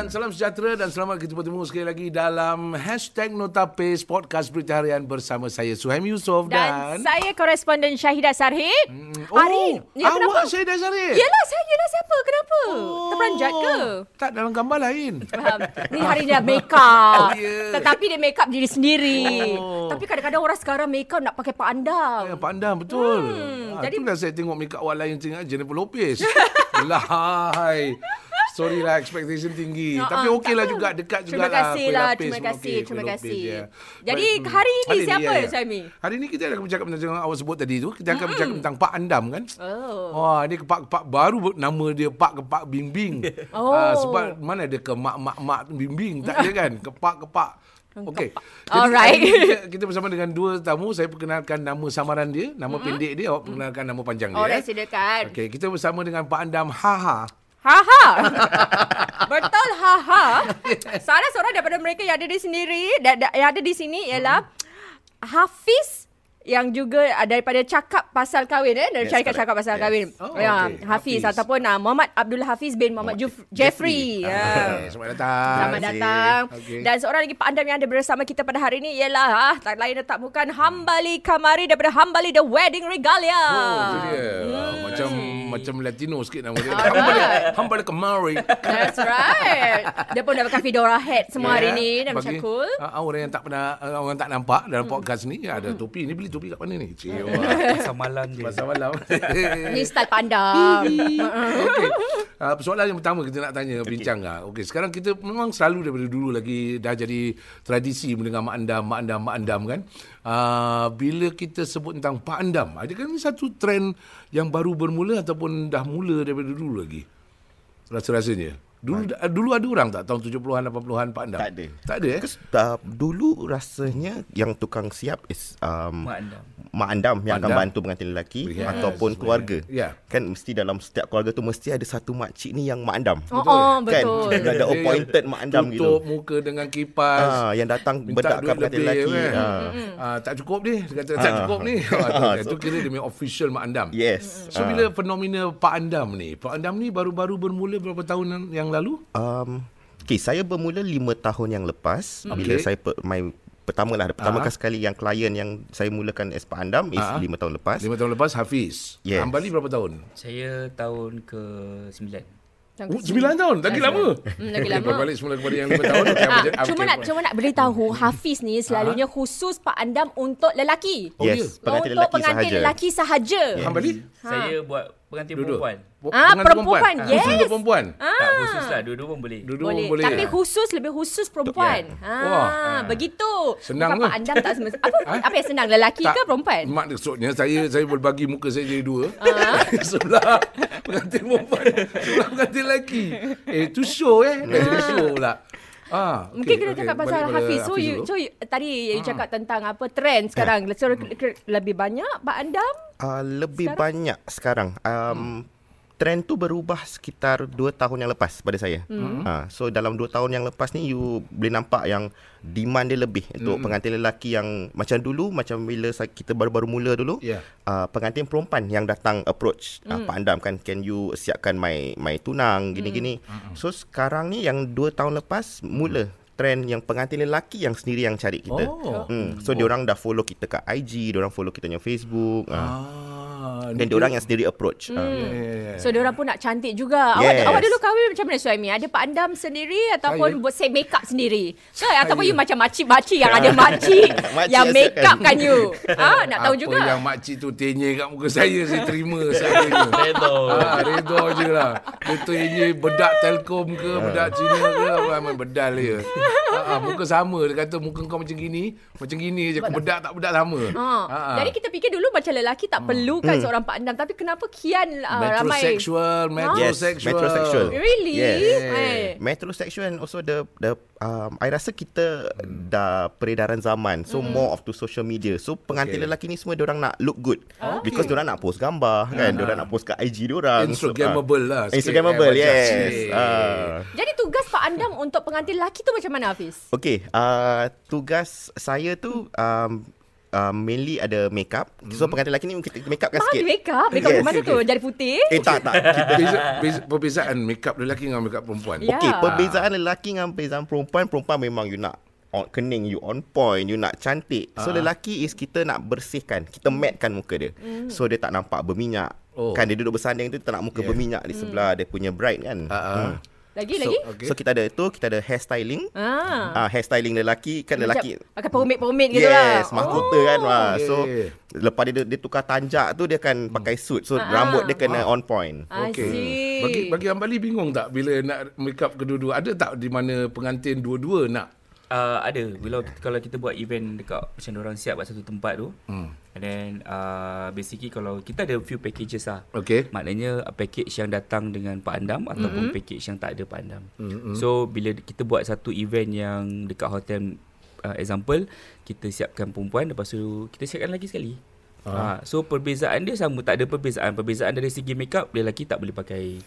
dan salam sejahtera dan selamat kita bertemu sekali lagi dalam Hashtag Notapis Podcast Berita Harian bersama saya Suhaim Yusof Dan, dan... saya koresponden Syahidah Sarhid. Hmm, Hari oh, ya, kenapa? awak Syahidah Syarif? Yelah, saya lah siapa? Kenapa? Oh. Terperanjat ke? Tak, dalam gambar lain. Faham. Ni hari dia make up. Oh, ya. Tetapi dia make up diri sendiri. Oh. Tapi kadang-kadang orang sekarang make up nak pakai Pak Andam. Ya, pandang betul. Hmm, ha, jadi- jadi... Itulah saya tengok make up awak lain tengok Jennifer Lopez. Lahai. Sorry lah expectation tinggi. Tapi ah, okey tak lah apa. juga dekat juga Terima lah. kasih kuih lah, terima kasih, terima kuih kasih. ya. Jadi, Baik, hmm. hari ini siapa, ya. Syami? Hari ini kita akan bercakap tentang awak sebut tadi tu. Kita akan bercakap tentang Pak Andam kan. Oh. Wah, ni kepak-kepak baru nama dia Pak Kepak Bimbing. Oh. Ah, sebab mana ada ke mak-mak-mak bimbing tak ada kan? Kepak-kepak. Okey. Alright. hari kita, kita bersama dengan dua tamu. Saya perkenalkan nama samaran dia, nama mm-hmm. pendek dia, awak perkenalkan nama panjang dia. Alright, eh. silakan. Okey, kita bersama dengan Pak Andam Haha. Haha. Betul haha. Salah seorang daripada mereka yang ada di sendiri yang ada di sini ialah Hafiz yang juga uh, daripada cakap pasal kahwin eh dari cakap correct. cakap pasal Yes. kahwin. Oh, ya, okay. Hafiz, Hafiz. ataupun uh, Muhammad Abdul Hafiz bin Muhammad Juf- Jeffrey. Jeffrey. Ya. Okay, selamat datang. Selamat datang. Okey. Dan seorang lagi Pak Andam yang ada bersama kita pada hari ini ialah ah, tak lain dan tak bukan Hambali Kamari daripada Hambali The Wedding Regalia. Oh, itu dia. Ah, macam macam Latino sikit nama dia. Alright. Hamba hamba kemari. That's right. Dia pun dah pakai fedora hat semua hari Ya. ni dan macam cool. ah, orang yang tak pernah ah, orang tak nampak dalam podcast ni ada topi. Ni beli topi kat mana ni? Cik. Pasal malam je. Masa malam. Ni style pandang. Okey. Uh, soalan yang pertama kita nak tanya bincang ah. Okey, sekarang kita memang selalu daripada dulu lagi dah jadi tradisi mendengar mak andam, mak andam, mak andam kan. Uh, bila kita sebut tentang Pak Andam, adakah ini satu trend yang baru bermula ataupun dah mula daripada dulu lagi? Rasa-rasanya. Dulu uh, dulu ada orang tak tahun 70-an 80-an Pak Andam? Tak ada. Tak ada eh? Because, uh, dulu rasanya yang tukang siap is um, Mak Andam. Mak andam yang Andam. akan bantu pengantin lelaki Yes. ataupun keluarga. Ya. Kan mesti dalam setiap keluarga tu mesti ada satu makcik ni yang mak andam. Oh, oh Kan? betul. Ada Dia appointed mak andam gitu. Tutup muka dengan kipas. Ah, yang datang minta bedakkan pengantin lebih lelaki. kan. Ah. Ah, tak cukup ni. Dia kata tak Ah. cukup ni. Ah, tu, itu so- kira dia punya official Mak Andam. Yes. So bila fenomena Pak Andam ni, Pak Andam ni baru-baru bermula berapa tahun yang lalu? Um, okay, saya bermula lima tahun yang lepas Hmm. bila Okay. saya per, my pertama lah pertama Ah. kali sekali yang klien yang saya mulakan as Pak Andam is Ah. lima tahun lepas. Lima tahun lepas Hafiz. Yes. Hambali berapa tahun? Saya tahun ke sembilan. Oh, sembilan tahun. Lagi lama. Hmm, lagi lama. Balik semula kepada yang lima tahun. Okay, Ah, apa- cuma okay, nak cuma nak beritahu Hafiz ni selalunya khusus Pak Andam untuk lelaki. Oh, yes, ya? pengantin untuk lelaki pengantin sahaja. lelaki sahaja. Hambali? Saya buat pengantin Duduk. perempuan. Ah, pengantin perempuan, Khusus yes. untuk perempuan. Tak khusus lah, dua-dua pun boleh. Duduk Boleh. boleh. Tapi khusus lebih khusus perempuan. Ha, Wah. begitu. Senang Bukan ke? Pak Andam tak semestinya. Apa Ha? apa yang senang lelaki ke perempuan? Mak maksudnya saya saya boleh bagi muka saya jadi dua. Ah. sebelah pengantin perempuan, sebelah pengantin lelaki. Eh tu show eh. Jadi show pula. Ah, Mungkin kita cakap pasal balik Hafiz. So, you, dulu. so you, tadi you cakap tentang apa trend sekarang. So, lebih banyak Pak Andam? Uh, lebih Sekarang? banyak sekarang. Um, Trend tu berubah sekitar 2 tahun yang lepas pada saya. Hmm. Uh, so dalam 2 tahun yang lepas ni you boleh nampak yang demand dia lebih untuk pengantin lelaki yang macam dulu macam bila sa- kita baru-baru mula dulu Ya. uh, pengantin perempuan yang datang approach uh, Pak Andam kan can you siapkan my my tunang gini-gini. So sekarang ni yang 2 tahun lepas mula trend yang pengantin lelaki yang sendiri yang cari kita. Oh. Hmm. So dia orang dah follow kita kat IG, dia orang follow kita punya Facebook. Ah. Ah, Dan dia orang yang sendiri approach. Ah. Ya, ya, ya. So, diorang pun nak cantik juga. Yes. Awak, awak dulu kahwin macam mana suami? Ada Pak Andam sendiri ataupun Saya- buat say make up sendiri? Ke ataupun you macam makcik-makcik yang ada makcik Makcik yang yang make up siapkan. kan you? Ah, nak tahu Apa juga. yang makcik tu tenye kat muka saya, saya terima seadanya. Redha. Ah, redha je lah. Dia tenye bedak telkom ke, bedak Cina ke, apa memang bedal dia. Ah, ah, muka sama. Dia kata muka kau macam gini, macam gini je. Bedak tak bedak sama. Ha. Ah, ah. Jadi kita fikir dulu macam lelaki tak perlukan seorang Pak Andam tapi kenapa kian uh, ramai Metrosexual, Yes, metrosexual. metrosexual. Really? Yes. Eh. Metrosexual and also the the um, I rasa kita dah peredaran zaman. So more of to social media. So pengantin Okay. lelaki ni semua orang nak look good. Because orang nak post gambar kan. Orang nak post kat IG orang. Instagrammable lah. sikit, Instagrammable, eh, yes. Ah. Jadi tugas Pak Andam untuk pengantin lelaki tu macam mana Hafiz? Okay, uh, tugas saya tu um, uh, mainly ada makeup. So pengantin lelaki ni kita make up kan sikit. make up. Make up Yes, yes, mana okay. tu? Jadi putih. Eh tak tak. Kita Beza, beza, perbezaan makeup lelaki dengan makeup perempuan. Ya. Okay, perbezaan lelaki dengan perbezaan perempuan, perempuan memang you nak on, kening, you on point, you nak cantik. So lelaki is kita nak bersihkan, kita matkan muka dia. So dia tak nampak berminyak. Oh. Kan dia duduk bersanding tu tak nak muka Yeah. berminyak di sebelah dia punya bright kan. Ah, ah. Lagi, So, lagi? Okay. so kita ada itu, kita ada hair styling. Ah. Ah, hair styling lelaki kan lelaki Macam Pakai pomade-pomade gitu lah. Yes, mahkota kan. Wah. Okay. So lepas dia dia tukar tanjak tu dia akan pakai suit. So Ah, rambut ah. dia kena on point. See. Bagi bagi Ambali bingung tak bila nak makeup kedua-dua? Ada tak di mana pengantin dua-dua nak? Uh, ada. Bila kita, kalau kita buat event dekat macam orang siap kat satu tempat tu Hmm. and then uh, basically kalau kita ada few packages lah. Okay. maknanya uh, package yang datang dengan Pak Andam ataupun package yang tak ada Pak Andam. So bila kita buat satu event yang dekat hotel uh, example kita siapkan perempuan lepas tu kita siapkan lagi sekali. Uh. so perbezaan dia sama. Tak ada perbezaan. Perbezaan dari segi makeup lelaki tak boleh pakai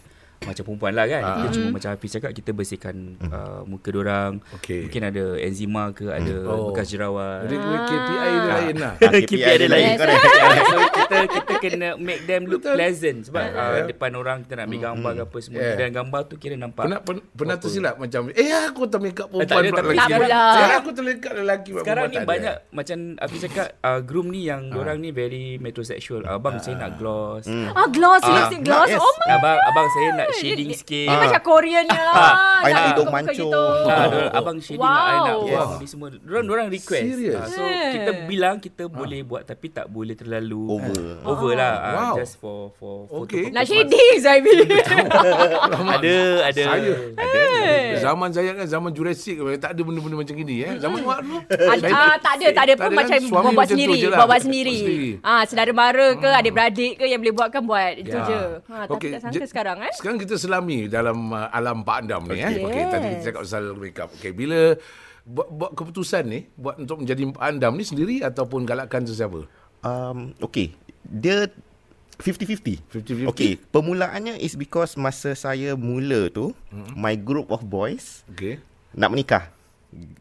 macam perempuan lah kan. Kita cuma macam Hafiz cakap kita bersihkan uh, muka orang. Okey. Mungkin ada enzima ke ada Oh. bekas jerawat. Jadi KPI dia lain lah. Ah, KPI dia lain. Yes. correct. yeah, so kita kita kena make them look Betul. pleasant sebab uh, Yeah. depan orang kita nak ambil gambar ke apa semua Yeah. dan gambar tu kira nampak Pernah pen, pernah tersilap macam eh aku tak make up perempuan tak pula tak pula. Sekarang aku terlekat lelaki sekarang ni tak ada. banyak macam Hafiz cakap uh, groom ni yang orang ni very metrosexual. Abang saya nak gloss. Ah, gloss. Ah, lipstick gloss. yes. Oh my. Abang abang saya nak shading sikit. Dia macam Korean ni lah. I nak Nak hidung mancung. Ah, abang shading wow. nak I nak Wow. buang Yes. ni semua. Dorang dorang request. Serious? Ah, so Eh. kita bilang kita boleh buat tapi tak boleh terlalu Over. ah, over lah. Ah, Wow. just for for photo Okay. Nak purpose. shading, Zaibi. Ada ada. Saya. Ada. Zaman saya kan zaman Jurassic tak ada benda-benda macam gini eh. Zaman awak dulu. Ah, tak ada, tak ada pun kan? macam sendiri. je lah. Buat-buat Buat sendiri. sendiri. Ah, saudara mara ke, adik-beradik ke yang boleh buat kan buat. Itu Ya. je. Ha, tapi tak sangka sekarang eh. Sekarang kita selami dalam uh, alam Pak Andam ni eh. Okey. Okey, tadi kita Yes. cakap pasal makeup. Okey, bila buat, buat keputusan ni buat untuk menjadi Pak Andam ni sendiri ataupun galakkan sesiapa? Um, okay. Dia 50-50. 50-50? Okay. Permulaannya is because masa saya mula tu, Hmm. my group of boys Okey. nak menikah.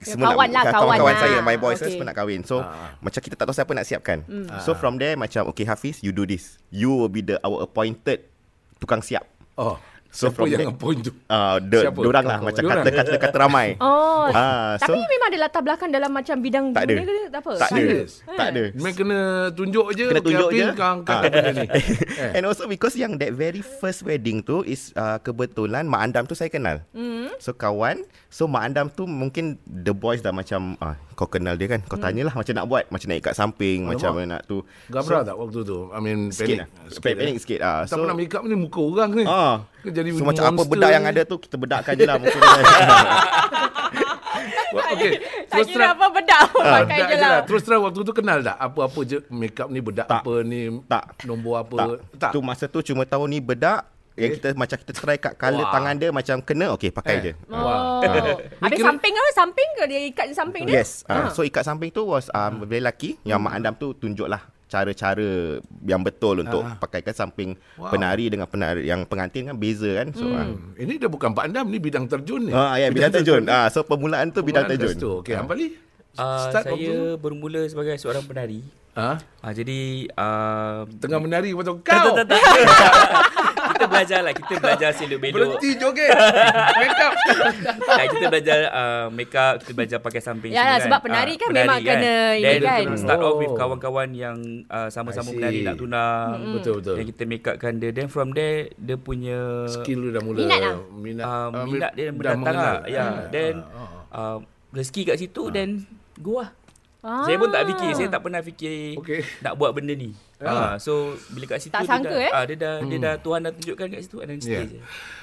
kawan lah, menikah. kawan Kawan-kawan lah. saya, my boys Okay. okay. semua nak kahwin. So, Ah. macam kita tak tahu siapa nak siapkan. So, from there macam, okay Hafiz, you do this. You will be the our appointed tukang siap. Oh, So, siapa from yang appoint tu? Uh, the, Siapa? dorang lah, macam kata, kata, kata ramai. Oh, Ah, tapi so- memang ada latar belakang dalam macam bidang Tak ada. dunia ke tak apa? Tak ada. Tak ada. Memang kena tunjuk je. Kena tunjuk je. Kau angkat Ah. benda ni. Eh. And also because yang that very first wedding tu is uh, kebetulan Mak Andam tu saya kenal. Mm. So kawan. So Mak Andam tu mungkin the boys dah macam ah kau kenal dia kan. Kau Mm. tanyalah macam nak buat, macam nak ikat samping, Alamak. macam mana nak tu. Gabra tak waktu tu? I mean, Sikit panik. lah. Sikit, panik sikit ah. Tak So pernah make up ni muka orang ni. ah. Ke Jadi So macam apa bedak yang ni. ada tu kita bedakkan je lah muka dia. Okey. Tak kira apa bedak pun Ah, pakai bedak je lah. lah. Terus terang waktu tu kenal tak apa-apa je make up ni bedak Tak. apa ni Tak. nombor apa tak. tak. Tu masa tu cuma tahu ni bedak yang kita macam kita try kat color Wah. tangan dia macam kena okey pakai Eh. je. Oh. Habis kira- samping apa? Samping ke dia ikat di samping dia? Yes. Uh, so ikat samping tu was um, very lucky yang Mak Andam tu tunjuklah cara-cara yang betul untuk Ah. pakaikan samping Wow. penari dengan penari yang pengantin kan beza kan. So ah. Hmm. Ini dah bukan Pak Andam ni bidang terjun ni. Ah ya bidang terjun. Ah so permulaan tu bidang Permulaan terjun. kat situ. Okey, Ambali. Uh, Start saya bermula sebagai seorang penari. ha? Uh, jadi uh, Tengah menari waktu tak, kau. tak, tak, tak. kita belajar lah Kita belajar selok belok Berhenti joget. make up. Ah, Kita belajar uh, make up Kita belajar pakai samping Yalah, semua sebab penari kan memang kena ini Then kan. start off with Oh. kawan-kawan yang uh, Sama-sama penari nak tunang Betul betul. Then kita make upkan dia Then from there Dia punya Skill dia dah mula Minat tak? minat, uh, ah, Minat dia dah mendatang mengenal. lah Ya Ah, Then ah, ah. uh, Rezeki kat situ Then Go lah Ah. Saya pun tak fikir Saya tak pernah fikir Okey. Nak buat benda ni Ah. Ah, So Bila kat situ Tak dia sangka, dah, eh? ah, Dia dah Dia dah Tuhan dah tunjukkan kat situ And then stay Yeah. je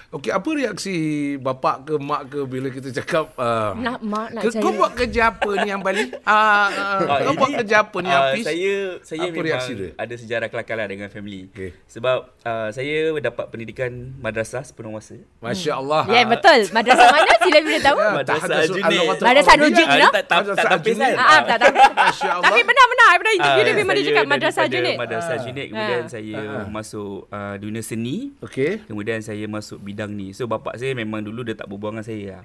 Okey, apa reaksi bapak ke mak ke bila kita cakap uh, Nak mak nak ke, saya. kau buat kerja apa ni yang Bali? Ah, uh, Ah, kau buat kerja apa ni Hafiz? Saya saya Apa memang reaksi dia? ada sejarah kelakar lah dengan family. Okey. Sebab uh, saya dapat pendidikan madrasah sepenuh masa. Masya Allah. Ya, betul. Madrasah mana sila boleh tahu? Ya, Madrasah tahadus Aljunied. al-Lughatul Madrasah Arabiyyah. Nujib, Ah, you dia know? tak tak tak Madrasah tak Aljunied. pesan. Ah, ah, tak tahu. Masya Allah. Tapi benar-benar daripada Ah, video memang dia saya cakap madrasah daripada Junid. Madrasah Ah. Junid kemudian Ah. saya Ah. masuk uh, dunia seni. Okey. Kemudian saya masuk bidang ni. So bapak saya memang dulu dia tak berbual dengan saya lah.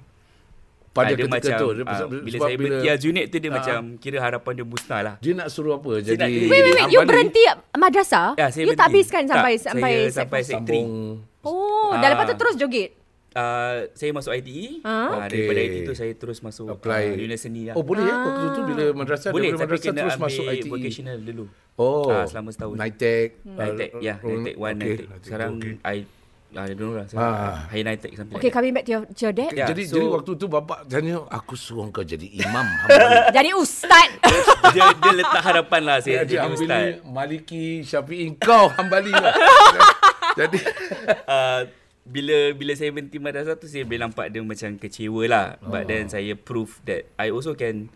pada dia ketika macam, tu. Dia- sebab bila saya bila- bertiaz unit tu dia Ah. macam kira harapan dia musnah lah. Dia nak suruh apa? Saya Jadi nak- Wait, wait, wait. You berhenti madrasah? Ya, saya you tak berhenti. habiskan sampai Tak, sampai saya sampai Sambung. Oh, dah lepas tu terus joget. Uh, saya masuk ITE. Ah. Uh, Okey. Daripada ITE tu saya terus masuk Apply. uh, dunia seni lah. Oh boleh eh waktu tu bila madrasah Boleh daripada tapi madrasah kena terus ambil masuk ITE. vocational dulu. Oh. Ah, selama setahun. Nitec. Nitec, ya, Nitec 1, okay. Nitec. Sekarang I I don't know lah. Ah. Ah. High Nitec something. Okay, like coming back to your, to your dad. Ya, jadi so- jadi waktu tu bapak tanya aku suruh kau jadi imam. Jadi ustaz. dia, dia letak harapan lah Dia saya jadi ambil ustaz. Maliki Syafi'i kau hambali lah. jadi uh, bila bila saya berhenti madrasah tu saya boleh nampak dia macam kecewa lah. But Oh. then saya prove that I also can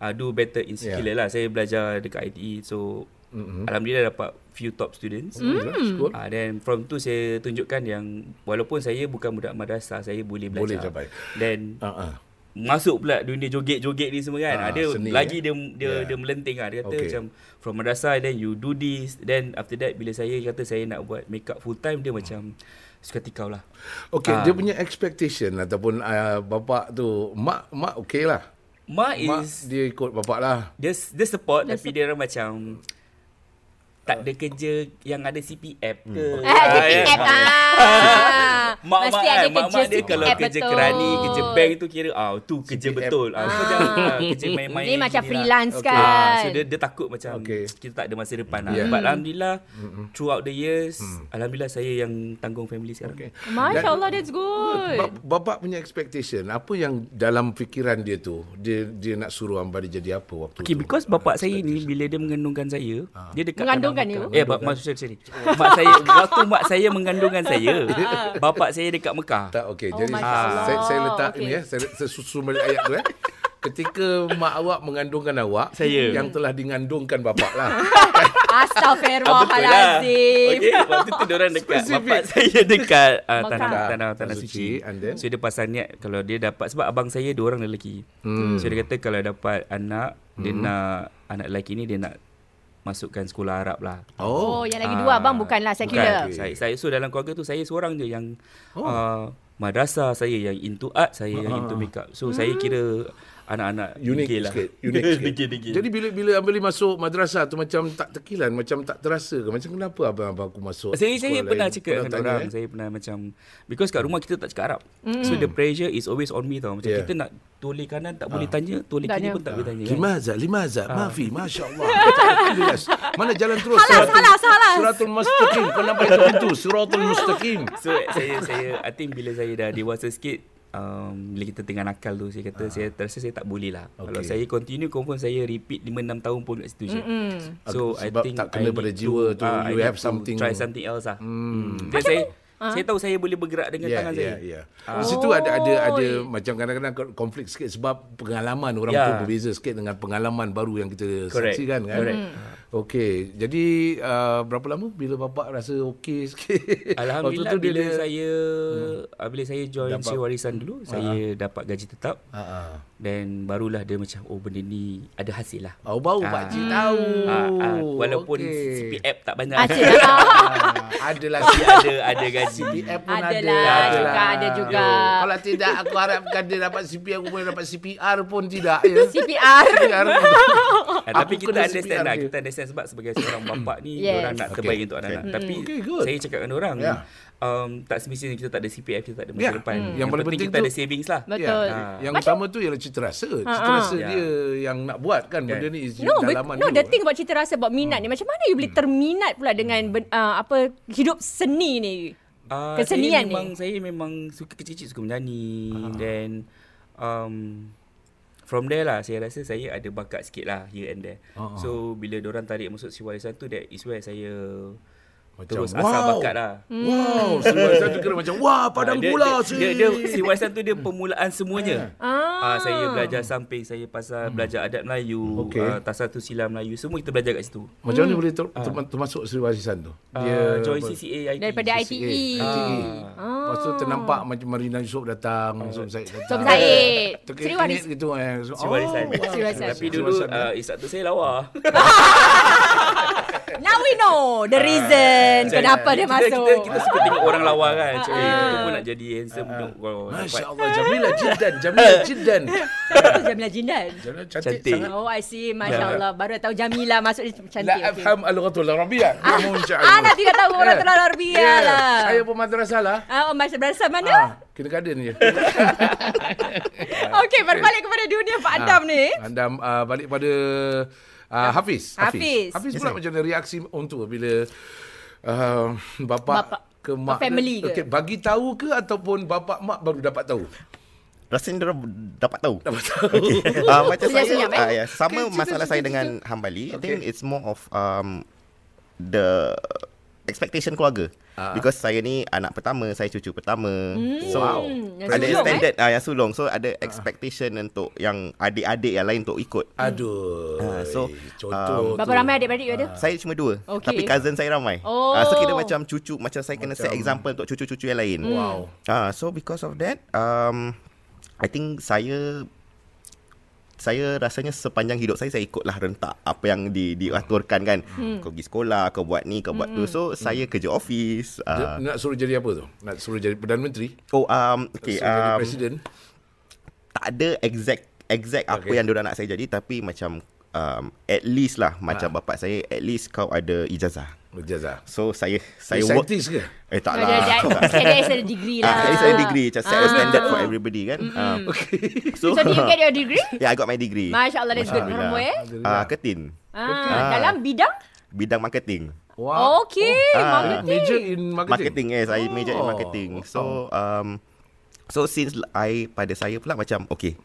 uh, do better in skill Yeah. lah. Saya belajar dekat ITE so mm-hmm. alhamdulillah dapat few top students. mm. Uh, then from tu saya tunjukkan yang walaupun saya bukan budak madrasah saya boleh belajar. Boleh capai. Then uh-uh. masuk pula dunia joget-joget ni semua kan. Ah, seni, lagi eh? dia dia Yeah. dia melenting ah. Dia kata Okay. macam from madrasah then you do this then after that bila saya kata saya nak buat makeup full time dia macam suka tikau lah. Okay, Ah. dia punya expectation ataupun uh, bapak tu mak mak okey lah. Mak Mak is dia ikut bapak lah. dia dia support Dia tapi dia orang macam tak ada kerja yang ada CPF ke. Hmm. Ah, CPF ah. Mak Mesti mak ada kan, kerja mak mak dia CPF kalau kerja betul. kerani, kerja bank tu kira ah tu kerja CPF. betul. Ah, kau jangan ah, kerja main-main. Ni macam freelance Okay. kan. Ah, so dia dia takut macam Okay. kita tak ada masa depan lah. Yeah. But alhamdulillah throughout the years alhamdulillah saya yang tanggung family sekarang. Okay. Masya Dan- Allah, that's good. Ba- Bapak punya expectation apa yang dalam fikiran dia tu dia dia nak suruh hamba dia jadi apa waktu Okay, tu because bapak saya ni bila dia mengandungkan saya, dia dekat You? Mekah. Eh, bap, maksud sorry. Mak saya waktu mak saya mengandungkan saya, bapak saya dekat Mekah. tak okey Oh, jadi Allah. saya saya letak Okey. ini ya saya, saya susun balik ayat tu eh ketika mak awak mengandungkan awak Saya. yang telah digandungkan bapak lah Astaghfirullahalazim. Okay, waktu tu diorang dekat bapak saya dekat uh, tanah tanah Tanah tanah suci, suci. So dia pasal niat kalau dia dapat sebab abang saya dua orang lelaki. Hmm. So dia kata kalau dapat anak dia nak anak lelaki ni dia nak masukkan sekolah Arab lah. Oh, yang lagi Ah, dua abang bukanlah secular. Bukan. Saya, saya so dalam keluarga tu saya seorang je yang Oh. oh. uh, madrasah, saya yang into art, saya yang into makeup. So saya kira anak-anak unik lah. sikit unik sikit jadi bila bila Ambali masuk madrasah tu macam tak tekilan macam tak terasa ke macam kenapa abang-abang aku masuk Saya saya sekolah pernah lain? cakap Pernah dengan orang, eh? saya pernah macam because kat rumah kita tak cakap Arab. Mm. So the pressure is always on me tau. Macam Yeah. kita nak toleh kanan tak boleh tanya, toleh kiri pun tak boleh tanya. Kan? Limaza, limaza, Ah. mafi, masya Allah. Alhamdulillah. Mana jalan terus? Salah, salah, salah. Suratul mustaqim. Kau nampak itu pintu. Suratul mustaqim. So saya saya I think bila saya dah dewasa sikit um, bila kita tengah nakal tu saya kata saya terasa saya tak boleh lah. Okay. Kalau saya continue confirm saya repeat 5 6 tahun pun kat situ je. Mm. So I Sebab think tak kena I pada jiwa tu, ah, you I have to something- try something else lah. Hmm. Hmm. Dan saya saya tahu saya boleh bergerak dengan Ya, tangan ya, saya. ya. Ah. Di situ ada ada ada Oh. macam kadang-kadang konflik sikit sebab pengalaman orang Ya. tu berbeza sikit dengan pengalaman baru yang kita Correct. saksikan kan. Correct. Okey, jadi uh, berapa lama bila bapak rasa okey sikit? Alhamdulillah tu bila dia- saya hmm. bila saya join Dapat- dapat, warisan dulu saya dapat gaji tetap Ha ah. dan barulah dia macam oh benda ni ada hasil lah. Oh, baru Ah. pak cik tahu. Ah, ah, walaupun Okey. CPF tak banyak. Ah. Ah, adalah Tapi ada ada gaji. CPF pun Adalah, ada. juga ada juga. Yo, Kalau tidak aku harapkan dia dapat CPF aku boleh dapat CPR pun tidak ya. CPR. CPR pun. Ah, tapi kita understand CPR lah. Kita understand sebab sebagai seorang bapa ni Yes. orang nak Okay. terbaik untuk anak-anak. Tapi Okay, good. saya cakap dengan orang Yeah. um, tak semestinya kita tak ada CPF, kita tak ada masa Yeah. depan. Hmm. Yang, Yang paling penting penting kita tu- ada savings lah. Betul. Ya. Ah. Yang utama tu ialah cita rasa. Cita rasa Ya. dia yang nak buat kan. Benda Kan. ni is No, but, dalaman no, dulu. the thing about cerita rasa about minat ni. Macam mana you boleh terminat pula dengan uh, apa hidup seni ni? Uh, Kesenian saya ni. memang, Saya memang suka kecil-kecil suka menyanyi. Then um, from there lah saya rasa saya ada bakat sikit lah here and there. Ah. So bila orang tarik masuk si warisan tu that is where saya Macam, terus asah wow. bakat lah. Wow, sebab saya tu kira macam wah padang Ah, dia, gula dia, si. dia, dia, si warisan tu dia permulaan semuanya. Ah. Ah, saya belajar samping, saya pasal belajar adat Melayu, Hmm. Okay. uh, tasatu silam Melayu, semua kita belajar kat situ. Macam mana boleh ter, ter, termasuk Sri Warisan tu? Dia uh, join CCA IT. Daripada CCA, ITE. ITE. Ah. Lepas tu ternampak macam Marina Yusof datang, Som Said datang. Said. Terkait Sri Waris. gitu eh. So, Sri Warisan. wow. Warisan. Tapi dulu Warisan, uh, instruktur saya lawa. Now we know the reason kenapa dia kita, masuk. Kita, kita suka tengok orang lawa kan. Cik, Ah. kita pun nak jadi handsome. uh, Masya Allah Jamila Jiddan Jamila Jiddan Itu Jamila Jindan. Jamila cantik, Cantik. sangat Oh, I see. Masya Ya. Allah. Baru tahu Jamila masuk dia La cantik. okay. afham al-ghatul Arabiyyah Namun Ana tidak tahu orang terlalu Arabiah Ya, lah. Saya pun madrasah lah Ah, oh, berasa mana? Ah, kindergarten je Okey, berbalik kepada dunia Pak Adam ni. Anda uh, balik pada uh, Hafiz. Hafiz. Hafiz pula macam mana reaksi untuk bila uh, bapa, Bapa- ke mak family ke? Okey, bagi tahu ke ataupun bapa mak baru dapat tahu? Rasanya dia dapat tahu. Dapat tahu. uh, macam saya eh? uh, ya, sama Okay, masalah cerita, saya cerita. dengan Hambali. I think Okay. it's more of um, the expectation keluarga. Ah. Because saya ni anak pertama, saya cucu pertama. So Wow. yang ada sulung, standard ah yang sulung. So ada expectation untuk yang adik-adik yang lain untuk ikut. Aduh. Ah, so, contoh Berapa ramai adik-beradik you ada? Saya cuma dua Okey. Tapi cousin saya ramai Oh. Ah, So kira macam cucu Macam saya kena set Macam- example Untuk cucu-cucu yang lain Wow. Ah, So because of that um, I think saya saya rasanya sepanjang hidup saya saya ikutlah rentak apa yang di diaturkan kan. Hmm. Kau pergi sekolah, kau buat ni, kau buat tu. So saya kerja office. Dia Uh, nak suruh jadi apa tu? Nak suruh jadi Perdana Menteri? oh um okay suruh jadi um, presiden? tak ada exact exact apa Okay. yang diorang nak saya jadi tapi macam um, at least lah macam bapak saya at least kau ada ijazah. Ijazah. So saya Saya saya work scientist ke? eh tak Ada lah. ada ada ada degree lah. Ah, at least ada degree Macam set a Ah. standard for everybody kan um, So, do you get your degree? Yeah I got my degree Masya Allah, that's good. Where? Ah, Ketin Ah, Ah. dalam bidang? Bidang marketing Wow. Okay, Ah. marketing. Major in marketing. Marketing yes I major in Oh. marketing So um, So since I Pada saya pula macam Okay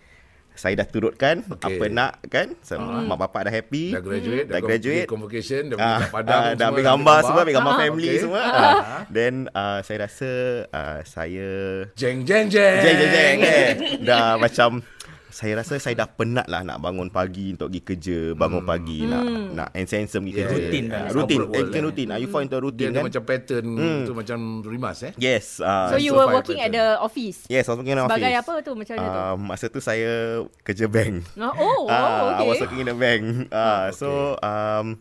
saya dah turutkan Okay. apa nak kan so, mak bapak dah happy Dah graduate, dah graduate convocation, dah Ah, pergi kat Padang ah, dah semua, ambil gambar semua ambil gambar Ah, family okay. semua Ah. Ah, then uh, saya rasa uh, saya Jeng jeng jeng. jeng jeng jeng eh. dah macam saya rasa saya dah penat lah nak bangun pagi untuk pergi kerja bangun Hmm. pagi nak nak handsome pergi Yeah, kerja Rutin Ah, lah. rutin eh, bukan eh. rutin Ah, you into a Dia routine kan macam pattern tu macam rimas eh. yes ah, So, you so were working at pattern. the office? yes I was working in Sebagai office apa tu? Macam mana tu? Ah, masa tu saya kerja bank Oh, oh, Ah, I was okay. working in a bank. Ah, so um,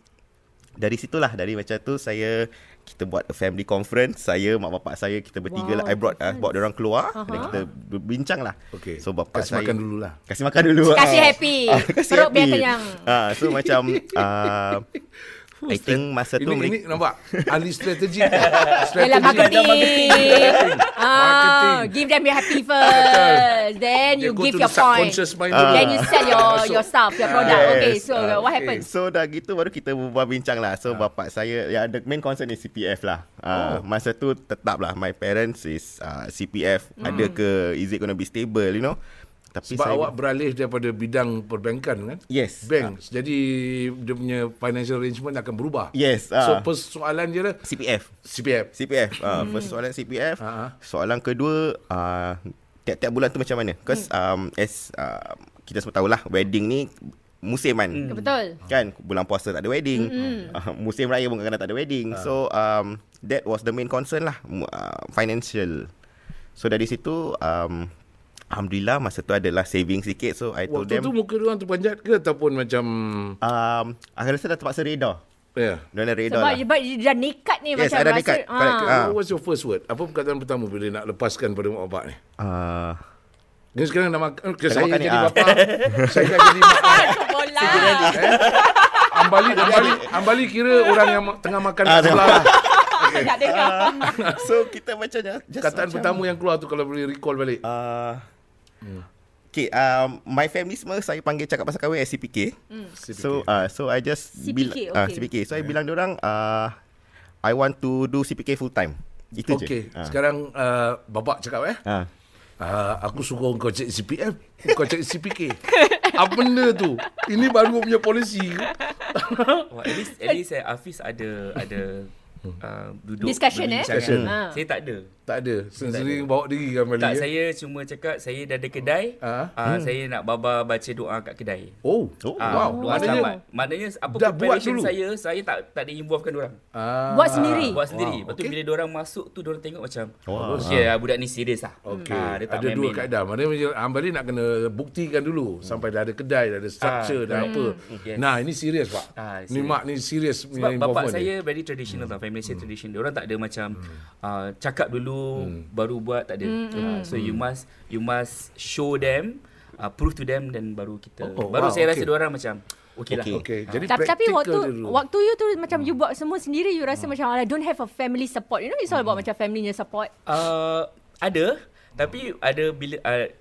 dari situlah dari macam tu saya kita buat a family conference. Saya, mak bapak saya kita bertiga Wow, lah. I brought uh, bawa orang keluar Aha. dan kita berbincang lah. Okey. So bapak Kasih saya makan dululah. Kasih makan dulu. Kasih ah. happy. Ah, kasih Perut happy. biar kenyang. Ah, so macam uh, I think masa tu Ini, ini nampak ahli strategi. Yalah strategi marketing. Ah, Marketing. give them your happy first. Then you give your the point. mind Ah. Then you sell your your stuff, your product. Yes. Okay, so Ah, what okay. happens? So dah gitu baru kita berbual bincang lah. So bapak saya ya the main concern is CPF lah. Uh, masa tu tetap lah my parents is uh, CPF ada ke is it going to be stable you know. Tapi Sebab saya awak beralih daripada bidang perbankan kan? Yes. Bank. Jadi dia punya financial arrangement akan berubah. Yes. So Uh, persoalan dia lah CPF. CPF. CPF. Uh, first soalan CPF. Ah, ah. Soalan kedua uh, tiap-tiap bulan tu macam mana? Because um, as uh, kita semua tahulah wedding ni musim kan. Betul. Kan bulan puasa tak ada wedding. Uh, musim raya pun kadang-kadang tak ada wedding. So um that was the main concern lah uh, financial. So dari situ um alhamdulillah masa tu adalah saving sikit so I told Waktu them tu muka dia orang terpanjat ke ataupun macam um aku rasa dah terpaksa reda. ya. Reda Sebab lah. sebab dia dah nekat ni Yes, macam rasa- nekat. ah. Correct. What was your first word? Apa perkataan pertama bila nak lepaskan pada mak bapak ni? Uh, Ni sekarang nak makan ke Tengah saya makan jadi ah. bapa. saya jadi mak. Bola. Ambali Ambali Ambali kira orang yang tengah makan Ah, kat sebelah. lah. Tak dengar. so kita macam just Kataan macam, pertama yang keluar tu kalau boleh recall balik. Uh, Okay, um, my family semua saya panggil cakap pasal kahwin as CPK. So, uh, so I just CPK, bil- uh, okay. CPK. So I bilang orang, uh, I want to do CPK full time. Itu Okey, je. Ah. sekarang uh, bapak cakap eh. Uh. Uh, aku suruh kau cek CPF, kau cek CPK. Apa benda tu? Ini baru punya polisi. Wah, at least at least eh, Hafiz ada ada uh, duduk Discussion, eh? Discussion. Ha. Saya tak ada. Tak ada. Sendiri bawa diri kan balik. Tak, eh? saya cuma cakap saya dah ada kedai. Ah. Uh, Saya nak baba baca doa kat kedai. Oh, Oh, Ah, wow. Doa Maknanya- selamat. Maknanya apa dah buat preparation dulu? saya, saya tak tak ada involvekan orang. Ah. Buat sendiri? Buat sendiri. Wow, Lepas tu okay. bila orang masuk tu orang tengok macam Wow. okay, ah, budak ni serius lah. Okey. Ah, dia tak ada dua main-main. kaedah. Maknanya Ambali nak kena buktikan dulu sampai dah ada kedai, dah ada structure, Ah, dah apa. Yes. Nah, ini serius pak. Ah, ni mak ni serius Sebab bapak saya very traditional tau. Family saya traditional. Orang tak ada macam uh, cakap dulu baru buat tak ada. Uh, so you must you must show them uh, prove to them dan baru kita Oh, baru wow, saya okay. rasa dia orang macam okay, lah. Okay. Okey, jadi Tapi, tapi waktu dulu. waktu you tu macam you buat semua sendiri you rasa macam I don't have a family support. You know it's all about macam family support. Uh, ada tapi ada bila uh,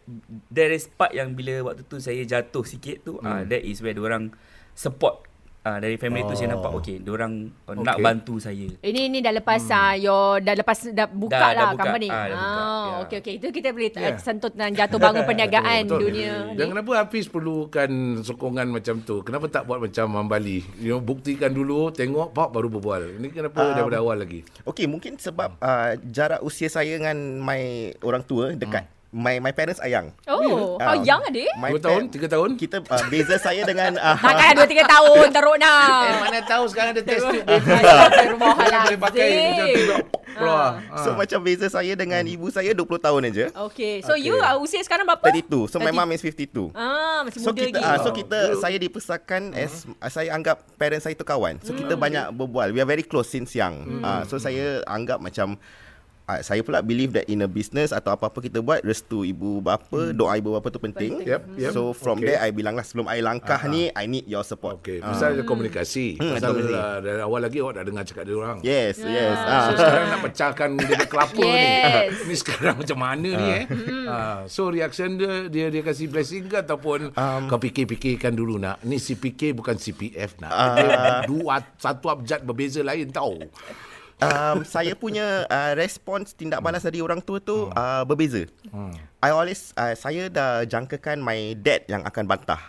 there is part yang bila waktu tu saya jatuh sikit tu hmm. uh, that is where orang support uh, dari family oh. tu saya nampak okay orang uh, nak Okay. bantu saya Ini ni dah lepas hmm. uh, your dah lepas dah buka Dah- lah dah buka. company. Ah, buka. Oh, Ya. okey okey. Itu kita boleh Yeah. yeah. sentuh tentang jatuh bangun perniagaan Betul. dunia Dan ni. kenapa Hafiz perlukan sokongan macam tu? Kenapa tak buat macam Mambali? You know, buktikan dulu, tengok, pak baru berbual. Ini kenapa Um, daripada awal lagi? Okey, mungkin sebab uh, jarak usia saya dengan my orang tua dekat. My my parents are young. Oh, Ah, how young adik? My Dua tahun? Tiga tahun? Kita uh, beza saya dengan uh, Takkan dah 2 3 tahun teruk nak. Eh, mana tahu sekarang ada test tube. Astagfirullahalazim. boleh pakai macam tu tak keluar. So macam beza saya dengan ibu saya 20 tahun aja. Okay, so Okay. you uh, usia sekarang berapa? 32. So my 30. mom is 52. Ah, masih So muda kita lagi. uh, so kita good. saya dibesarkan as uh, saya anggap parents saya tu kawan. So Hmm. kita banyak berbual. We are very close since young. Uh, so saya anggap macam uh, saya pula believe that in a business atau apa-apa kita buat restu ibu bapa, doa ibu bapa tu penting. Yep, yep. So from Okay. there I bilang lah sebelum I langkah ni I need your support. Okey, Ah. pasal ada komunikasi. Pasal komunikasi. uh, dari awal lagi awak dah dengar cakap dia orang. Yes, yes. So Ah. sekarang nak pecahkan dia punya kelapa Yes. ni. Ni sekarang macam mana ni eh? Ah, so reaction dia dia dia kasih blessing ke ataupun Um, kau fikir-fikirkan dulu nak. Ni CPK bukan CPF nak. Ah. Dia dua satu abjad berbeza lain tau. Um, saya punya uh, respons tindak balas dari orang tua tu uh, berbeza. I always uh, saya dah jangkakan my dad yang akan bantah.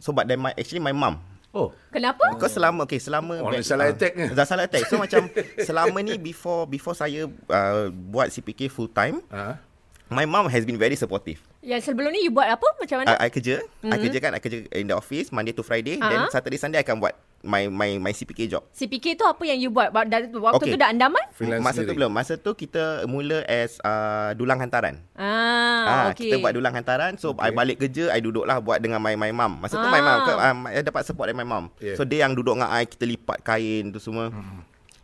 So but then my actually my mum Oh, Kenapa? Kau selama okay selama Orang back- salah ah, attack ni. Dah salah attack. So macam selama ni before before saya uh, buat CPK full time, ha? my mum has been very supportive. Yang sebelum ni you buat apa? Macam mana? I, I kerja, mm-hmm. I kerja kan, I kerja in the office Monday to Friday, uh-huh. then. Saturday Sunday I akan buat my my my CPK job. CPK tu apa yang you buat? Waktu Okay. tu dah andaman? Freelance Masa tu sendiri. belum. Masa tu kita mula as uh, dulang hantaran. Ah, Ah, okay. kita buat dulang hantaran. So okay. I balik kerja, I duduklah buat dengan my my mum. Masa tu my mum, Ah. um, I dapat support dari my mum. Yeah. So dia yang duduk dengan I, kita lipat kain tu semua.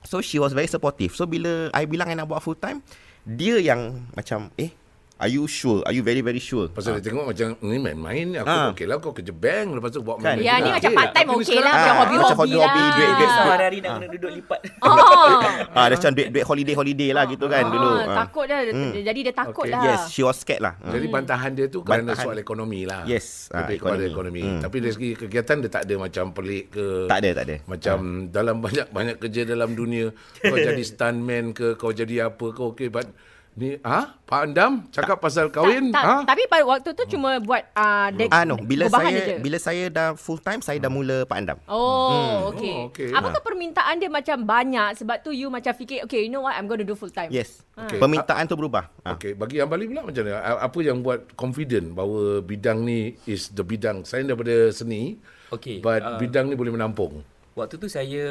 So she was very supportive. So bila I bilang I nak buat full time, dia yang macam eh Are you sure? Are you very very sure? Pasal dia tengok macam ni main-main aku Ah. okey lah kau kerja bank lepas tu buat Kan? main-main. Ya, ni juga. macam part time okey lah. Macam Ah, hobi-hobi macam hobi-hobi, lah. duit- duit sebab- hari-hari nak kena duduk lipat. Oh. Ah, dia macam duit duit holiday holiday lah gitu kan dulu. Ah, Ah. takut dah. Jadi dia takut lah. Yes, she was scared lah. Ah. Jadi bantahan dia tu kerana soal ekonomi lah. Yes, ah, Lebih kepada ekonomi. ekonomi. Hmm. Tapi dari segi kegiatan dia tak ada macam pelik ke. Tak ada, tak ada. Macam dalam banyak-banyak kerja dalam dunia kau jadi stuntman ke kau jadi apa ke okey but ni ah Pak Andam cakap pasal kahwin tak, ah Tapi pada waktu tu cuma buat uh, dek, Ah no, bila saya je. bila saya dah full time saya dah mula Pak Andam. Oh, okay. Oh, okay. Apakah permintaan dia macam banyak sebab tu you macam fikir okay, you know what, I'm going to do full time. Yes. Okay. Permintaan tu berubah. Ah. Okey, bagi Ambali pula macam mana? A- Apa yang buat confident bahawa bidang ni is the bidang selain daripada seni, Okey, but ah, bidang ni boleh menampung. Waktu tu saya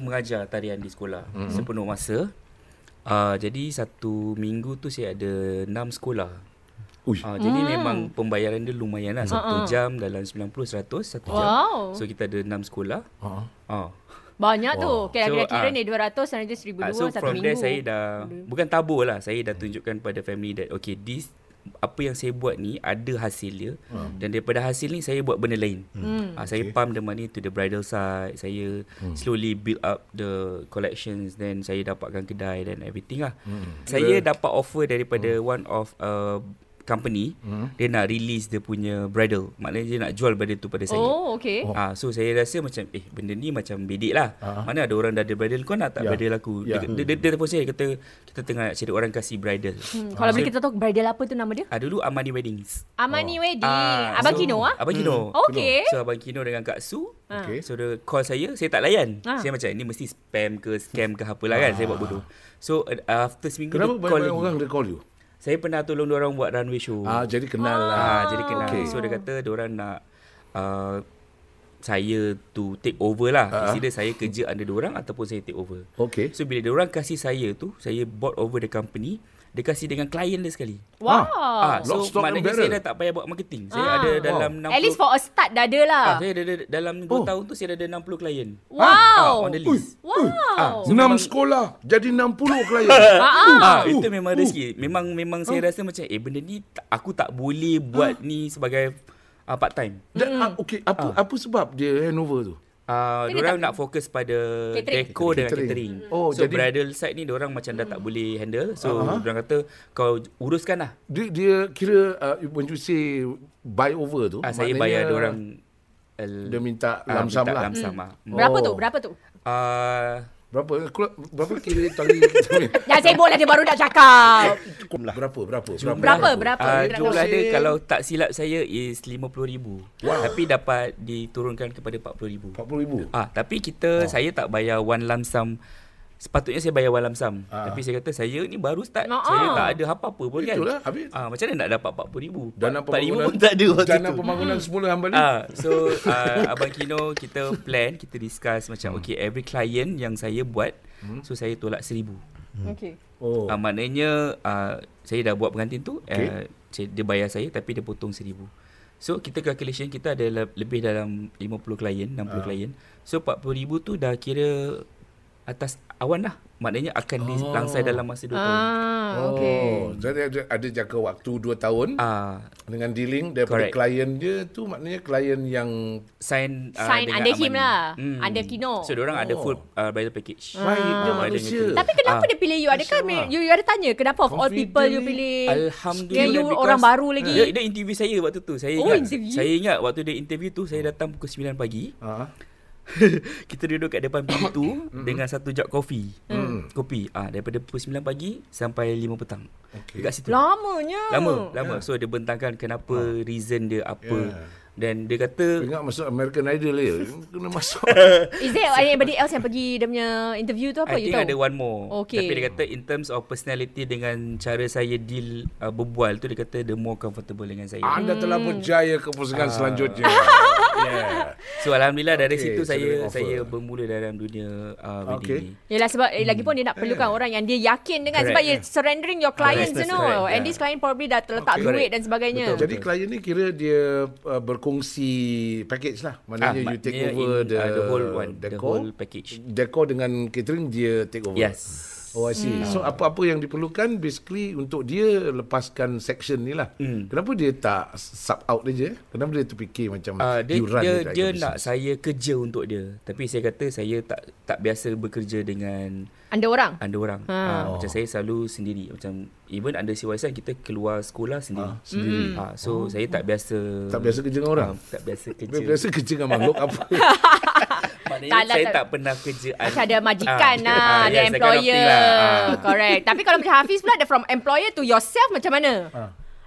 mengajar tarian di sekolah mm-hmm. sepenuh masa. Uh, jadi satu minggu tu saya ada enam sekolah. Uh, jadi memang pembayaran dia lumayan lah. Satu jam dalam 90, 100 satu jam. Wow. So kita ada enam sekolah. Ha. Uh. Banyak tu. Wow. Okay, So, kira-kira ah, ni 200 dan itu 1002 Uh, so satu from minggu. there saya dah bukan tabur lah. Saya dah tunjukkan pada family that okay this apa yang saya buat ni ada hasil dia hmm. dan daripada hasil ni saya buat benda lain. Hmm. Uh, saya Okay. pump the money to the bridal side. Saya hmm. slowly build up the collections then saya dapatkan kedai dan everything lah. Hmm. Saya dapat offer daripada hmm. one of uh, company hmm. dia nak release dia punya bridal. Maknanya dia nak jual bridal tu pada saya. Oh, okay. Oh. Ah, so saya rasa macam eh benda ni macam bedik lah. Ah. Mana ada orang dah ada bridal kau nak tak Ya. bridal aku. Ya. Dia, dia, dia, dia telefon saya kata kita tengah nak cari orang kasih bridal. Hmm, kalau boleh kita tahu bridal apa tu nama dia? Ah dulu Amani Weddings. Amani Wedding. Ah, Abang so- Kino ah? Abang Kino. Okay. So Abang Kino dengan Kak Su Ah. Okay. So dia call saya Saya tak layan Ah. Saya macam ni mesti spam ke Scam ke apalah kan Saya buat bodoh So uh, after seminggu Kenapa dia call banyak lagi orang dia call you? Saya pernah tolong dia orang buat runway show Ah, jadi kenal Ah, lah. jadi kenal. Okay. So dia kata dia orang nak uh, saya to take over lah. Ah. Uh-huh. Either saya kerja under dia orang ataupun saya take over. Okay. So bila dia orang kasih saya tu, saya bought over the company, dia kasih dengan klien dia sekali. Wow. Ah, so lock, stock and maknanya saya dah tak payah buat marketing. Saya Ah. ada dalam 60 At least for a start dah ada lah. ah, saya ada, ada dalam 2 Oh. tahun tu saya dah ada 60 klien. Wow. Ah, on the list. Wow. Ah, so Enam memang- sekolah jadi 60 klien. Ah, Uh, itu uh, memang uh. rezeki. Memang memang saya rasa macam eh benda ni aku tak boleh buat ni sebagai uh, part time. Dan, ah, okay, apa apa sebab dia handover tu? Uh, diorang tak- nak fokus pada Catering. deco dengan Catering. catering. Oh, so jadi- bridal side ni diorang macam dah tak boleh handle. So Ah, ah. diorang kata kau uruskan lah. Dia, dia kira uh, when you say buy over tu. Ah, saya maknanya bayar diorang uh, Dia minta ah, lamsam minta lah. Lamsam lah. Berapa Oh. tu? Berapa tu? Uh, Berapa? Berapa kira tali? Dah sibuk lah dia baru nak cakap. Cukup lah. berapa? Berapa? Berapa? Berapa? uh, Dia nak jumlah dia kalau tak silap saya is RM50,000. Wow. Tapi dapat diturunkan kepada RM40,000. RM40,000. Ah, tapi kita oh. saya tak bayar one lump sum. Sepatutnya saya bayar lump sum. Ah. Tapi saya kata saya ni baru start. Ah, Saya ah. tak ada apa-apa pun kan. Itulah, habis. Ah, macam mana nak dapat RM40,000? Dana RM40,000 pembangunan pun tak ada waktu Dana tu. pembangunan semula hambali. Ah, so uh, Abang Kino kita plan, kita discuss macam okay every client yang saya buat, so saya tolak RM1,000. Okay. Oh. Ah, maknanya uh, saya dah buat pengantin tu, Okay. uh, saya, dia bayar saya tapi dia potong RM1,000. So kita calculation kita ada le- lebih dalam 50 klien, 60 Ah. klien. So RM40,000 tu dah kira atas awan lah. Maknanya akan dilangsai dalam masa 2 tahun. Ah, okay. Oh, jadi ada, ada jangka waktu 2 tahun Ah, dengan dealing daripada Correct. klien dia tu maknanya klien yang sign uh, Sign dengan under him lah. Under Kino. So diorang ada Oh. full uh, bridal package. baik dia bridal manusia. Tapi kenapa Ah. dia pilih you? Adakah InsyaAllah. you, you ada tanya kenapa of all Confident people you pilih? Alhamdulillah Yang you because- orang baru lagi. Dia, dia interview saya waktu tu. Saya Oh, ingat. interview. Saya ingat waktu dia interview tu saya datang pukul 9 pagi. Ah. kita duduk kat depan pintu dengan satu jug kopi. Hmm. Kopi. Ah daripada pukul 9 pagi sampai 5 petang. Okay. Dekat situ. Lamanya. Lama, lama. So dia bentangkan kenapa reason dia apa. Yeah. Dan dia kata Ingat masuk American Idol dia. Kena masuk. Is there anybody else yang pergi dia punya interview tu apa I you think tahu? ada one more. Okay. Tapi dia kata in terms of personality dengan cara saya deal uh, berbual tu dia kata the more comfortable dengan saya. Anda telah berjaya ke pusingan selanjutnya. yeah. So alhamdulillah dari Okay, situ so saya offer. saya bermula dalam dunia uh, wedding Okay. ni. Yelah sebab eh, lagi pun dia nak perlukan orang yang dia yakin dengan Correct. sebab you surrendering your clients you Correct. know Correct. and this client probably dah terletak Okay. duit dan sebagainya. Jadi klien ni kira dia uh, berkongsi package lah. Maknanya you take over in, the, uh, the whole one, the decor. whole package. Decor dengan catering dia take over. Yes. Oh I see. So apa-apa yang diperlukan basically untuk dia lepaskan section ni lah. Hmm. Kenapa dia tak sub out aja? Kenapa dia terfikir macam Uh, dia you run dia, dia a nak business? saya kerja untuk dia. Tapi saya kata saya tak tak biasa bekerja dengan Anda orang? anda orang. Ha. Ha. Uh, Oh. macam saya selalu sendiri. Macam even under CYSN kita keluar sekolah sendiri. Ah, sendiri. Ah, so saya tak biasa Tak biasa kerja dengan orang? Ah, tak biasa kerja. Dia biasa kerja dengan makhluk apa? Maknanya Tak lah, saya tak- tak pernah kerja Macam ada majikan Ah, lah, ah, ada yes, that kind of employer. lah. Ah. Correct. Tapi kalau macam Hafiz pula, ada from employer to yourself macam mana?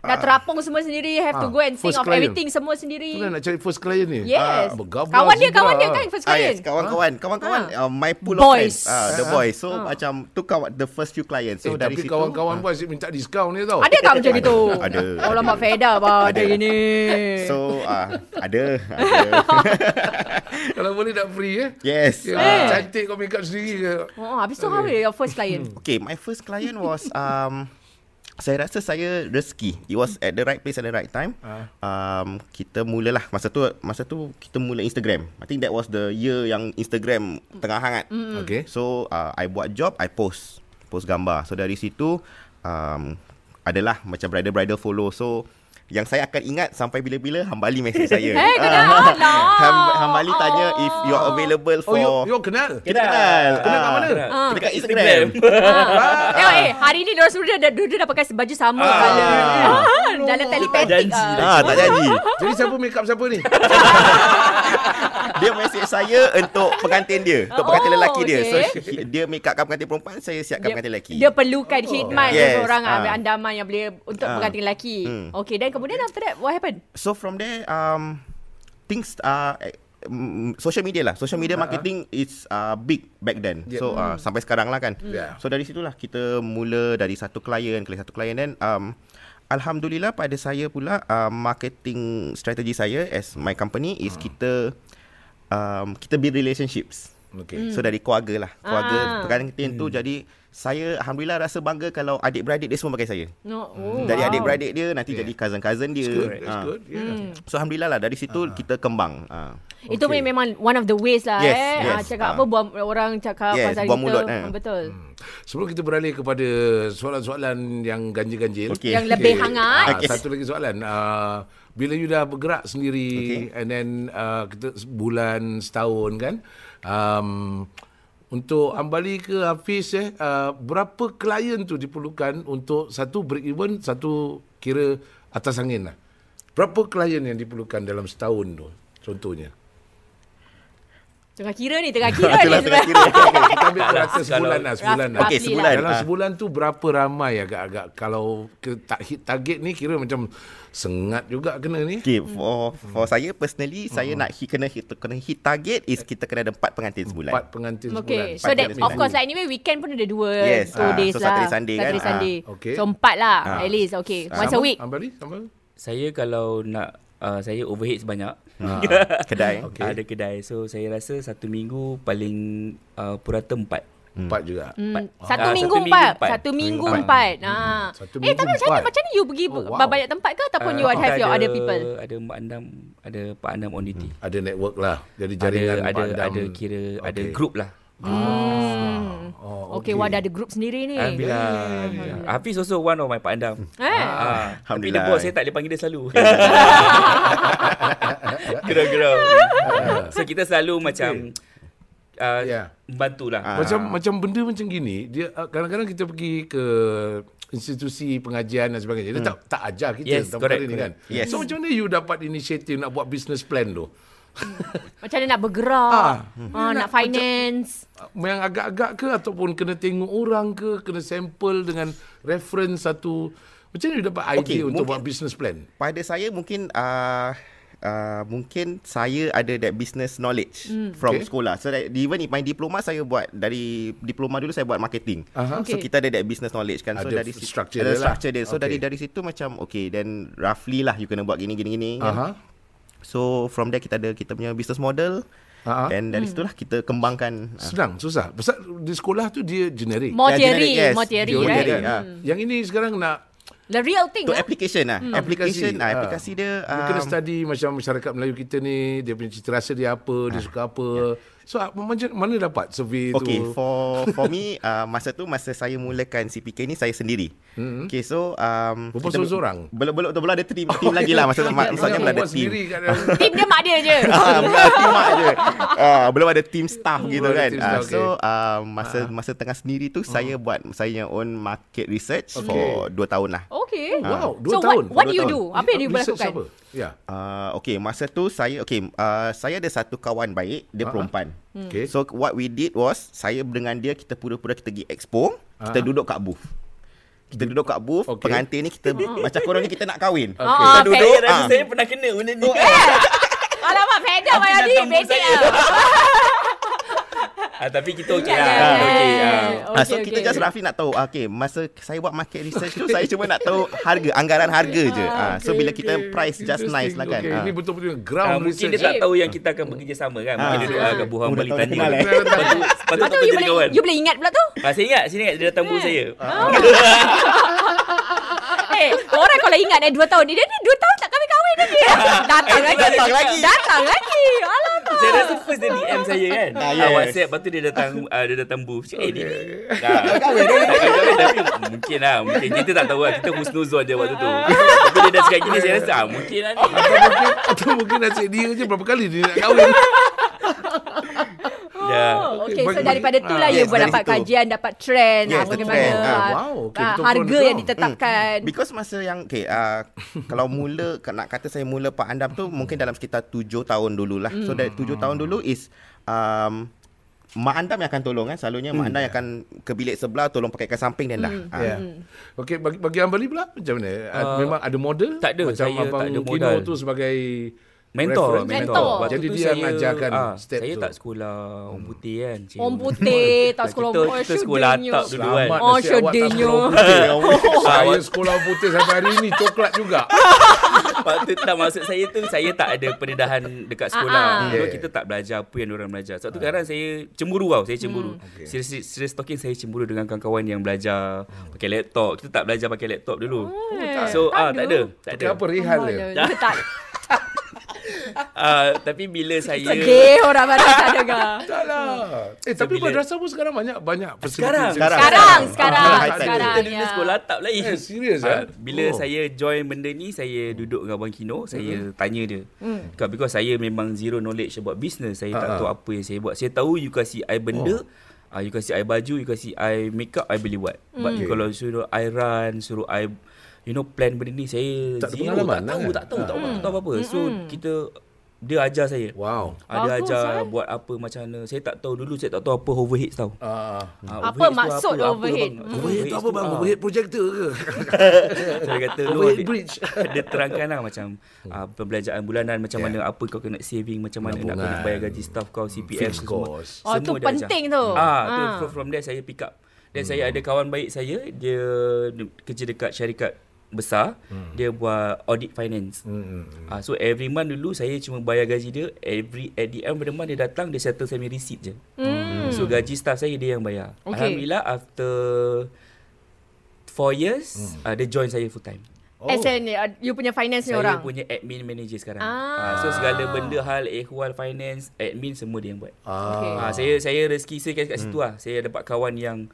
Dah terapung semua sendiri, have to Ah, go and think first of client. everything semua sendiri. Tu kan nak cari first client ni? Yes. Ah, bergabung Kawan dia, kawan dia kan first Ah, client. yes, kawan-kawan. Kawan-kawan, uh, my pool Boys. of friends. Ah, the boys. So, macam tu kawan, the first few clients. So, eh, dari tapi situ. kawan-kawan pun asyik minta diskaun ni tau. Ada tak macam gitu? Ada. Oh, lama feda apa ada gini. So, ah, ada. ada. Kalau boleh tak free eh. yes. Ya, ah. cantik kau make up sendiri ke? Oh, habis tu how your first client? Okay, my first client was um saya rasa saya rezeki. It was at the right place at the right time. Ah. Um kita mulalah masa tu masa tu kita mula Instagram. I think that was the year yang Instagram tengah hangat. Okay. So uh, I buat job, I post post gambar. So dari situ um adalah macam bridal-bridal follow. So yang saya akan ingat sampai bila-bila Hambali message saya. Eh, kenal lah. Ham, Hambali tanya if you are available Oh, for you, you kenal? Kita kenal. Kenal kat Ah. mana? Ah. Dekat Instagram. Ah. Tengok eh, hari ni diorang semua dah, dah, dah, pakai baju sama Ah. colour. No, Jalan telepatik janji ah. dah. Ah, tak janji. Jadi siapa make up siapa ni? Dia message saya untuk pengantin dia, untuk Oh, pengantin lelaki dia. So okay. dia make upkan pengantin perempuan, saya siapkan pengantin lelaki. Dia perlukan khidmat Yes, yes. orang uh. andaman yang boleh untuk Ah. pengantin lelaki. Hmm. Okay, dan kemudian after that, what happened? So from there um things uh mm, social media lah. Social media marketing is uh, big back then. Yeah. So uh, sampai sekarang lah kan. Yeah. So dari situlah kita mula dari satu klien ke satu klien dan um alhamdulillah pada saya pula uh, marketing strategi saya as my company is kita um kita build relationships. Okay. So dari keluarga lah. Keluarga Ah. pengantin tu jadi saya alhamdulillah rasa bangga kalau adik-beradik dia semua pakai saya. No. Oh, Dari wow. adik-beradik dia nanti Yeah. jadi cousin-cousin dia. That's good. That's Ah. good. Yeah. Hmm. So alhamdulillah lah dari situ kita kembang. Ah. Itu Okay. memang one of the ways lah Yes, eh. yes. Ah, cakap Ah. apa buang orang cakap Yes, pasal buang kita. mulut, eh. Betul. Sebelum kita beralih kepada soalan-soalan yang ganjil-ganjil. Okey. Yang lebih hangat. Ah, Okey. Satu lagi soalan. Uh, bila you dah bergerak sendiri Okey. and then uh, kita sebulan, setahun kan. Um, untuk Ambali ke Hafiz eh, uh, berapa klien tu diperlukan untuk satu break even, satu kira atas angin lah. Berapa klien yang diperlukan dalam setahun tu contohnya? Tengah kira ni, tengah kira Itulah ni. tengah kira. Okay, kita ambil rata sebulan lah, sebulan lah. Okey, Roughly sebulan. Dalam Ah. sebulan tu berapa ramai agak-agak kalau ke, tak hit target ni kira macam sengat juga kena ni. Okay, for for saya personally saya nak hit kena hit kena hit target is kita kena ada empat pengantin sebulan. Empat pengantin sebulan. Okay, so that of course lah anyway weekend pun ada dua Yes, two ah, days so lah. Saturday, Sunday kan, Saturday, ah. Sunday. Okay. So empat lah Ah. at least. Okay, once a week. Ambali, sama. Saya kalau nak uh, saya overhead sebanyak. Ah, kedai. Okay. Ada kedai. So saya rasa satu minggu paling uh, purata empat. Empat juga. Hmm, Empat. satu Ah, minggu satu minggu empat. Satu minggu Empat. empat. Ah. Satu Eh minggu tapi macam mana? empat. Macam mana you pergi Oh, wow. banyak tempat ke ataupun Uh, you have kita your ada- other people? Ada Mak Andam, ada Pak Andam on duty. Ada network lah. Jadi Ada jaringan ada pandam. ada kira ada Okay. grup lah. Hmm. Okay, wah dah ada group sendiri ni. Alhamdulillah. Alhamdulillah. Hafiz also one of my Pak Andam. Eh? Ah, tapi dia bos saya tak boleh panggil dia selalu. Gerau-gerau. so kita selalu macam uh, Ya. bantulah. Ah. Macam macam benda macam gini, dia uh, kadang-kadang kita pergi ke institusi pengajian dan sebagainya. Dia tak tak ajar kita Yes, tentang correct, perkara ni kan. Yes. So macam mana you dapat inisiatif nak buat business plan tu? Macam mana nak bergerak? Ah. Ah, nak finance. Yang agak-agak ke ataupun kena tengok orang ke, kena sampel dengan reference satu macam mana you dapat idea Okay, untuk mungkin- buat business plan? Pada saya mungkin uh, uh, mungkin saya ada that business knowledge from Okay. sekolah. So that even in my diploma saya buat dari diploma dulu saya buat marketing. Aha. So Okay. kita ada that business knowledge kan. So Ada dari si- structure ada dia lah. structure dia. So Okay. dari dari situ macam okay then roughly lah you kena buat gini gini gini. kan. So from there kita ada kita punya business model. Aha. And dari situlah kita kembangkan uh, Senang, susah. Pasal di sekolah tu dia generik. More Yeah, theory, generic, yes. more theory, Teori right? generic, kan. ah. Yang ini sekarang nak The real thing. to ah. application lah. Application Aplikasi. ah, Ah. aplikasi dia Dia kena um, study macam masyarakat Melayu kita ni, dia punya cita rasa dia apa, dia suka apa. So ah, macam mana dapat survey Okay, tu? for for me uh, masa tu masa saya mulakan CPK ni saya sendiri. Mm-hmm. Okay, so um Berapa seorang-seorang? Belum belum belum ada team team lagi lah masa okay, maksudnya okay. belum ada team. Tim dia mak dia je. Ah, team mak je. Ah, belum ada team staff gitu Belum ada kan. team Ah, staff, so okay. uh, masa masa tengah sendiri tu saya buat saya own market research for 2 tahun lah. Okay. Wow, dua so tahun. what, what Dua do you tahun. do? Apa yang you lakukan? Ya. Uh, okay, masa tu saya okay, uh, saya ada satu kawan baik, dia ah. perempuan. Okay. So what we did was saya dengan dia kita pura-pura kita pergi expo, kita Ah. duduk kat booth. Kita duduk kat booth, Okay. pengantin ni kita macam korang ni kita nak kahwin. Okay. Ah, Kita duduk, Saya rasa ah. saya pernah kena benda ni. Alamak, fed up Hafiz Ayadi. datang Ah, tapi kita okey lah. yeah, Kita okey. yeah, ah. yeah. Ah, so Okay, kita okay. just roughly nak tahu ah, Okay masa saya buat market research tu Saya cuma nak tahu harga Anggaran harga je ah, So bila kita price just nice lah kan Okay, ah. ini betul-betul Ah, ground mungkin research. dia tak tahu yang kita akan bekerjasama kan. Mungkin Ah. dia duduk ah, kat buah Oh, balik tanya. eh? Lepas tu- lepas tu Lepas tak jadi boleh, kawan. you boleh ingat pula tu. Ah, saya ingat, saya ingat dia datang booth saya. Eh, orang kalau ingat eh 2 tahun ni dia ni 2 tahun tak kahwin-kahwin lagi. Datang lagi. Datang lagi. Datang lagi. Alamak. Saya rasa first dia DM saya kan. Ah, Ah, yes. WhatsApp lepas tu dia datang uh, dia datang booth. Cakap, eh dia ni. Tak kahwin tapi mungkin lah. Mungkin kita tak tahu lah. Kita husnuzon je waktu tu. Tapi dia dah cakap gini saya rasa ah, mungkin lah ni. Atau mungkin, atau mungkin nasib dia je berapa kali dia nak kahwin. Ya. Oh, okay. So Bagi- daripada tu lah Ah, you yes, buat dapat situ. kajian, dapat trend. Yes, bagaimana trend. Ah, wow, okay, betul-betul harga betul. yang ditetapkan. Because masa yang okay, uh, kalau mula nak kata saya mula Pak Andam tu mungkin dalam sekitar tujuh tahun dululah. So dari tujuh tahun dulu is um, Mak Andam yang akan tolong kan. Selalunya Mak Andam yang akan ke bilik sebelah tolong pakaikan samping dan dah. Ah. Ya. Okey bagi bagi Ambali pula macam mana? Uh, Memang ada model? tak ada, Macam saya abang tak ada Kino modal. tu sebagai Mentor, mentor. Mentor. Waktu Jadi tu dia yang ajarkan ah, step Saya tu. tak sekolah orang putih kan. cik. Orang putih, tak sekolah kita, oh, kita sekolah syudenya. atap dulu kan. Selamat Oh, nasib awak tak sekolah putih. Saya sekolah putih sampai hari ni coklat juga. Waktu tak maksud saya tu Saya tak ada pendedahan Dekat Ah, sekolah ah. Dulu Yeah. kita tak belajar Apa yang orang belajar Sebab tu kadang saya Cemburu tau Saya cemburu Okay. serious, serious talking Saya cemburu dengan kawan-kawan Yang belajar Pakai laptop Kita tak belajar pakai laptop dulu Eh, So ah tak ada Tak ada apa Rihan Oh, dia? dia tak Ah, Tapi bila saya sedih orang mana tak dengar. Tak lah. Eh So, tapi bila- madrasah pun sekarang banyak banyak facility. Sekarang. Sekarang. Sekarang, sekarang, Ah, Kita sekarang. dulu ya. sekolah atap lagi Eh, serius, Ah, eh? Bila Oh. saya join benda ni Saya duduk dengan Abang Kino Saya tanya dia Because, because saya memang zero knowledge About business Saya tak Ah, ah. tahu apa yang saya buat Saya tahu you kasih I benda Ah, you kasih I baju, you kasih I make up, I boleh buat. But Okay. kalau suruh I run, suruh I you know plan benda ni saya Tak zero, tak tahu, lah. tak tahu, tak tahu, tak tahu apa-apa. So kita dia ajar saya. Wow. Ah, dia Bagus, ajar eh? buat apa macam mana. Saya tak tahu dulu saya tak tahu apa overheads tau. Ah, Ah, Apa overheads tu maksud apa, overhead? bang? Hmm. overhead tu apa bang? ah. Overhead projector ke? Saya kata Overhead dia, bridge. dia terangkan lah macam uh, pembelanjaan bulanan macam Yeah. mana apa kau kena saving macam mana nak Tabungan. kena bayar gaji staff kau CPF Fixed tu semua. cost. Oh, Semua tu dia ajar. penting tu. Ah, tu Ah. from, there saya pick up. Dan saya ada kawan baik saya dia kerja dekat syarikat besar. Dia buat audit finance. Hmm. Ah, so every month dulu saya cuma bayar gaji dia. Every at the end of the month dia datang dia settle saya punya receipt je. Hmm. So gaji staff saya dia yang bayar. Okay. Alhamdulillah after 4 years uh, dia join saya full time. Oh. As in, uh, you punya finance ni Saya orang. punya admin manager sekarang. Ah. Ah. so segala benda hal ehwal finance, admin semua dia yang buat. Okay. Ah. Ah, saya saya rezeki saya kat, kat situ lah. Saya dapat kawan yang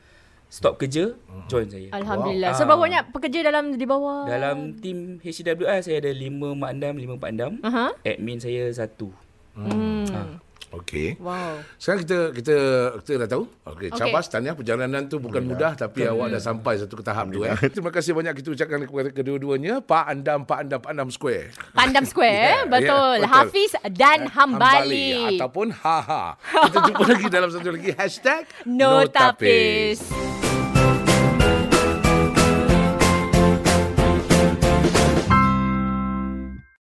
stop kerja, join saya. Alhamdulillah. Wow. So, berapa Ah. banyak pekerja dalam di bawah? Dalam tim HWR saya ada 5 mak andam, 5 pak andam. Aha. Admin saya satu. Hmm. Ah. Okey. Wow. Sekarang kita kita kita dah tahu. Okey, cabas tahniah perjalanan tu bukan mudah tapi awak dah sampai satu ke tahap tu eh. Terima kasih banyak kita ucapkan kepada kedua-duanya Pak Andam, Pak Andam, Pak Andam Square. Pandam Square, Ya, eh? betul. ya, betul. Hafiz dan Hambali. Ataupun haha. Kita jumpa lagi dalam satu lagi hashtag No tapis.